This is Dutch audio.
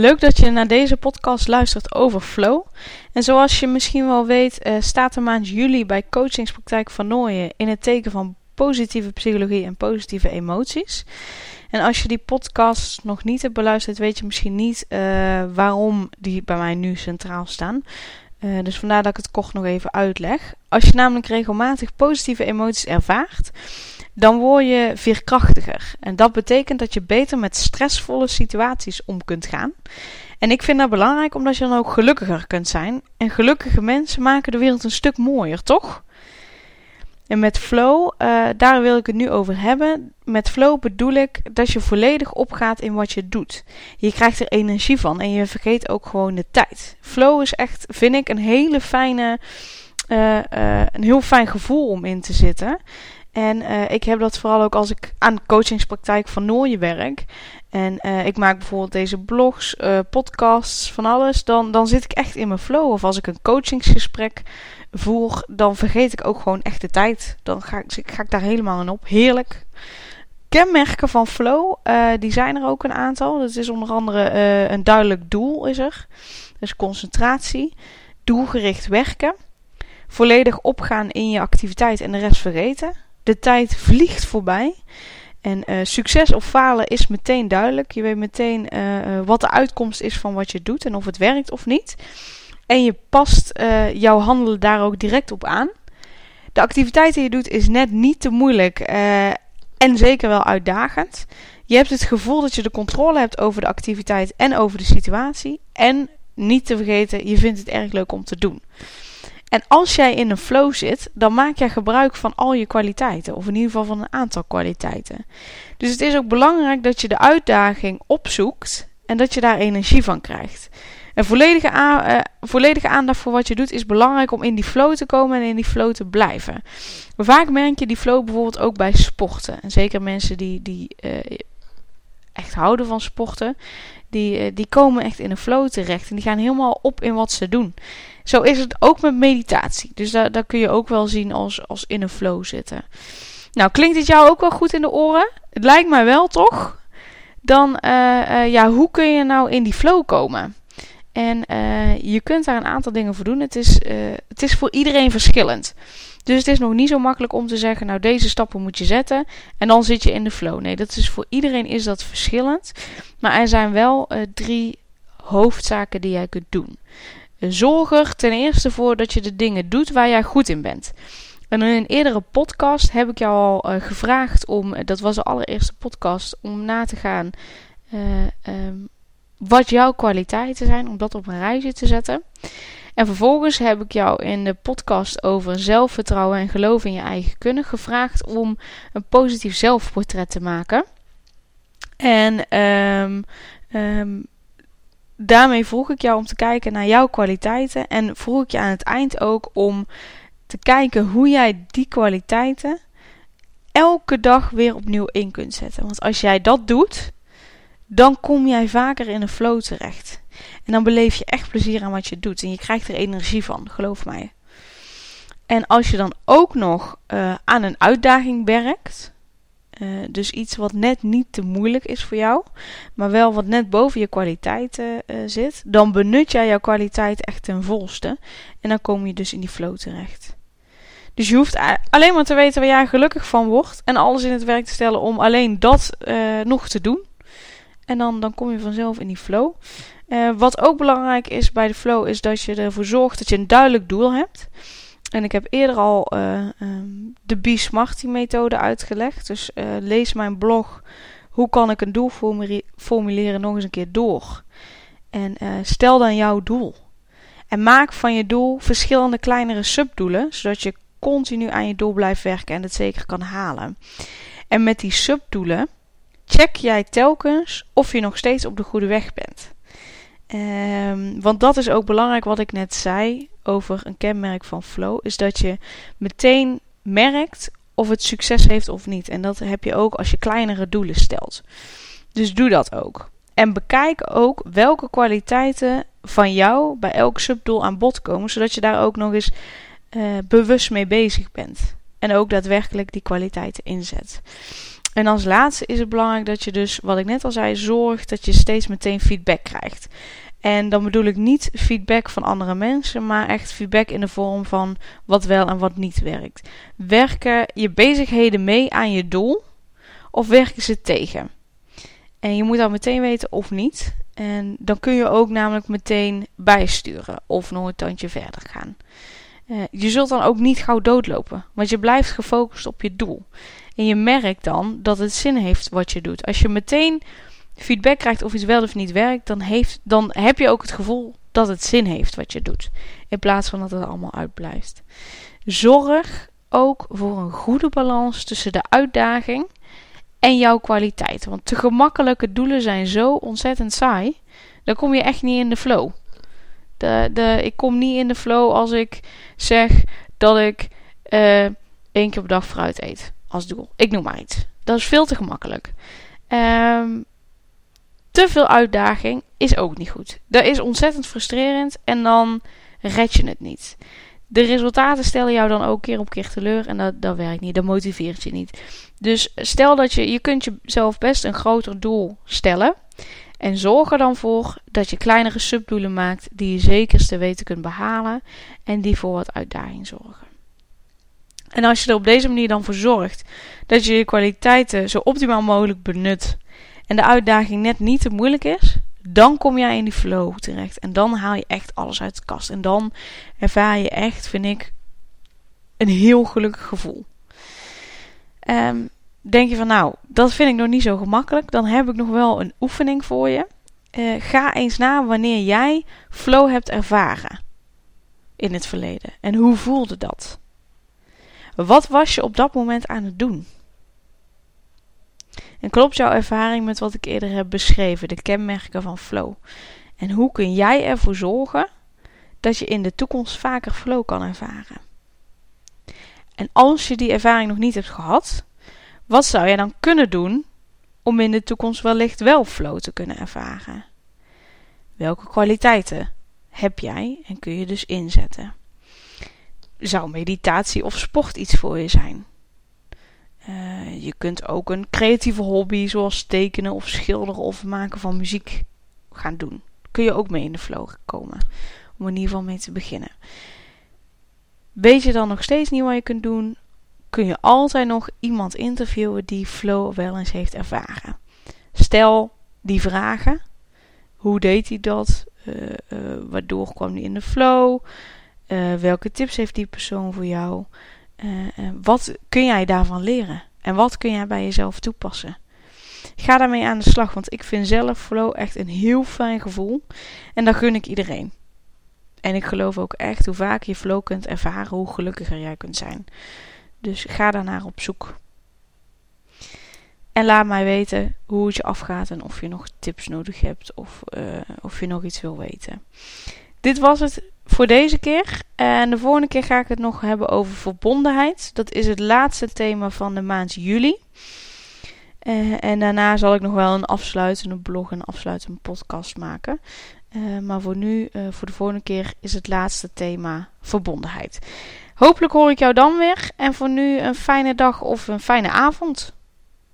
Leuk dat je naar deze podcast luistert over flow. En zoals je misschien wel weet, uh, staat de maand juli bij Coachingspraktijk van Nooien in het teken van positieve psychologie en positieve emoties. En als je die podcast nog niet hebt beluisterd, weet je misschien niet uh, waarom die bij mij nu centraal staan. Uh, dus vandaar dat ik het kort nog even uitleg. Als je namelijk regelmatig positieve emoties ervaart, dan word je veerkrachtiger. En dat betekent dat je beter met stressvolle situaties om kunt gaan. En ik vind dat belangrijk omdat je dan ook gelukkiger kunt zijn. En gelukkige mensen maken de wereld een stuk mooier, toch? En met flow, uh, daar wil ik het nu over hebben. Met flow bedoel ik dat je volledig opgaat in wat je doet. Je krijgt er energie van en je vergeet ook gewoon de tijd. Flow is echt, vind ik, een hele fijne, uh, uh, een heel fijn gevoel om in te zitten. En uh, ik heb dat vooral ook als ik aan coachingspraktijk van Nooien werk. En uh, ik maak bijvoorbeeld deze blogs, uh, podcasts, van alles. Dan, dan zit ik echt in mijn flow. Of als ik een coachingsgesprek voer, dan vergeet ik ook gewoon echt de tijd. Dan ga ik, ga ik daar helemaal in op. Heerlijk. Kenmerken van flow, die zijn er ook een aantal. Dat is onder andere een duidelijk doel is er. Dus concentratie, doelgericht werken, volledig opgaan in je activiteit en de rest vergeten de tijd vliegt voorbij. En uh, succes of falen is meteen duidelijk. Je weet meteen uh, wat de uitkomst is van wat je doet en of het werkt of niet. En je past jouw handelen daar ook direct op aan. De activiteit die je doet is net niet te moeilijk en zeker wel uitdagend. Je hebt het gevoel dat je de controle hebt over de activiteit en over de situatie. En niet te vergeten, je vindt het erg leuk om te doen. En als jij in een flow zit, dan maak jij gebruik van al je kwaliteiten, of in ieder geval van een aantal kwaliteiten. Dus het is ook belangrijk dat je de uitdaging opzoekt en dat je daar energie van krijgt. En volledige, uh, volledige aandacht voor wat je doet is belangrijk om in die flow te komen en in die flow te blijven. Vaak merk je die flow bijvoorbeeld ook bij sporten. En zeker mensen die, die uh, echt houden van sporten, die, uh, die komen echt in een flow terecht. En die gaan helemaal op in wat ze doen. Zo is het ook met meditatie. Dus daar, kun je ook wel zien als, als in een flow zitten. Nou, klinkt het jou ook wel goed in de oren? Het lijkt mij wel, toch? Dan, uh, uh, ja, hoe kun je nou in die flow komen? En uh, je kunt daar een aantal dingen voor doen. Het is, het is voor iedereen verschillend. Dus het is nog niet zo makkelijk om te zeggen, nou deze stappen moet je zetten en dan zit je in de flow. Nee, dat is voor iedereen is dat verschillend. Maar er zijn wel drie hoofdzaken die jij kunt doen. Zorg er ten eerste voor dat je de dingen doet waar jij goed in bent. En in een eerdere podcast heb ik jou al uh, gevraagd om, eh, dat was de allereerste podcast, om na te gaan uh, um, wat jouw kwaliteiten zijn, om dat op een rijtje te zetten. En vervolgens heb ik jou in de podcast over zelfvertrouwen en geloof in je eigen kunnen gevraagd om een positief zelfportret te maken. En um, um, daarmee vroeg ik jou om te kijken naar jouw kwaliteiten. En vroeg ik je aan het eind ook om te kijken hoe jij die kwaliteiten elke dag weer opnieuw in kunt zetten. Want als jij dat doet, dan kom jij vaker in een flow terecht. En dan beleef je echt plezier aan wat je doet. En je krijgt er energie van, geloof mij. En als je dan ook nog uh, aan een uitdaging werkt, uh, dus iets wat net niet te moeilijk is voor jou, maar wel wat net boven je kwaliteiten uh, zit, dan benut jij jouw kwaliteit echt ten volste. En dan kom je dus in die flow terecht. Dus je hoeft alleen maar te weten waar jij gelukkig van wordt en alles in het werk te stellen om alleen dat uh, nog te doen. En dan, dan kom je vanzelf in die flow. wat ook belangrijk is bij de flow is dat je ervoor zorgt dat je een duidelijk doel hebt. En ik heb eerder al uh, um, de Be Smarty methode uitgelegd. Dus uh, lees mijn blog Hoe kan ik een doel formuleren nog eens een keer door. En uh, stel dan jouw doel. En maak van je doel verschillende kleinere subdoelen, zodat je continu aan je doel blijft werken en het zeker kan halen. En met die subdoelen check jij telkens of je nog steeds op de goede weg bent. Um, want dat is ook belangrijk wat ik net zei over een kenmerk van flow, is dat je meteen merkt of het succes heeft of niet. En dat heb je ook als je kleinere doelen stelt. Dus doe dat ook. En bekijk ook welke kwaliteiten van jou bij elk subdoel aan bod komen, zodat je daar ook nog eens uh, bewust mee bezig bent. En ook daadwerkelijk die kwaliteiten inzet. En als laatste is het belangrijk dat je dus, wat ik net al zei, zorgt dat je steeds meteen feedback krijgt. En dan bedoel ik niet feedback van andere mensen, maar echt feedback in de vorm van wat wel en wat niet werkt. Werken je bezigheden mee aan je doel of werken ze tegen? En je moet dan meteen weten of niet. En dan kun je ook namelijk meteen bijsturen of nog een tandje verder gaan. Uh, je zult dan ook niet gauw doodlopen, want je blijft gefocust op je doel. En je merkt dan dat het zin heeft wat je doet. Als je meteen feedback krijgt of iets wel of niet werkt, dan, heeft, dan heb je ook het gevoel dat het zin heeft wat je doet. In plaats van dat het allemaal uitblijft. Zorg ook voor een goede balans tussen de uitdaging en jouw kwaliteit. Want te gemakkelijke doelen zijn zo ontzettend saai. Dan kom je echt niet in de flow. De, de, ik kom niet in de flow als ik zeg dat ik uh, één keer per dag fruit eet als doel. Ik noem maar iets. Dat is veel te gemakkelijk. Um, te veel uitdaging is ook niet goed. Dat is ontzettend frustrerend en dan red je het niet. De resultaten stellen jou dan ook keer op keer teleur en dat, dat werkt niet. Dat motiveert je niet. Dus stel dat je, je kunt jezelf best een groter doel stellen. En zorg er dan voor dat je kleinere subdoelen maakt die je zekerste weten kunt behalen en die voor wat uitdaging zorgen. En als je er op deze manier dan voor zorgt dat je je kwaliteiten zo optimaal mogelijk benut en de uitdaging net niet te moeilijk is, dan kom jij in die flow terecht. En dan haal je echt alles uit de kast. En dan ervaar je echt, vind ik, een heel gelukkig gevoel. Um, denk je van, nou, dat vind ik nog niet zo gemakkelijk. Dan heb ik nog wel een oefening voor je. Uh, ga eens na wanneer jij flow hebt ervaren in het verleden. En hoe voelde dat? Wat was je op dat moment aan het doen? En klopt jouw ervaring met wat ik eerder heb beschreven, de kenmerken van flow? En hoe kun jij ervoor zorgen dat je in de toekomst vaker flow kan ervaren? En als je die ervaring nog niet hebt gehad, wat zou jij dan kunnen doen om in de toekomst wellicht wel flow te kunnen ervaren? Welke kwaliteiten heb jij en kun je dus inzetten? Zou meditatie of sport iets voor je zijn? Uh, je kunt ook een creatieve hobby zoals tekenen of schilderen of maken van muziek gaan doen. Kun je ook mee in de flow komen. Om in ieder geval mee te beginnen. Weet je dan nog steeds niet wat je kunt doen? Kun je altijd nog iemand interviewen die flow wel eens heeft ervaren. Stel die vragen. Hoe deed hij dat? Uh, uh, waardoor kwam hij in de flow? welke tips heeft die persoon voor jou? Uh, wat kun jij daarvan leren? En wat kun jij bij jezelf toepassen? Ga daarmee aan de slag, want ik vind zelf flow echt een heel fijn gevoel. En dat gun ik iedereen. En ik geloof ook echt, hoe vaak je flow kunt ervaren, hoe gelukkiger jij kunt zijn. Dus ga daarnaar op zoek. En laat mij weten hoe het je afgaat en of je nog tips nodig hebt of, uh, of je nog iets wil weten. Dit was het voor deze keer. En de volgende keer ga ik het nog hebben over verbondenheid. Dat is het laatste thema van de maand juli. Uh, en daarna zal ik nog wel een afsluitende blog en een afsluitende podcast maken. Uh, maar voor nu, uh, voor de volgende keer, is het laatste thema verbondenheid. Hopelijk hoor ik jou dan weer. En voor nu een fijne dag of een fijne avond.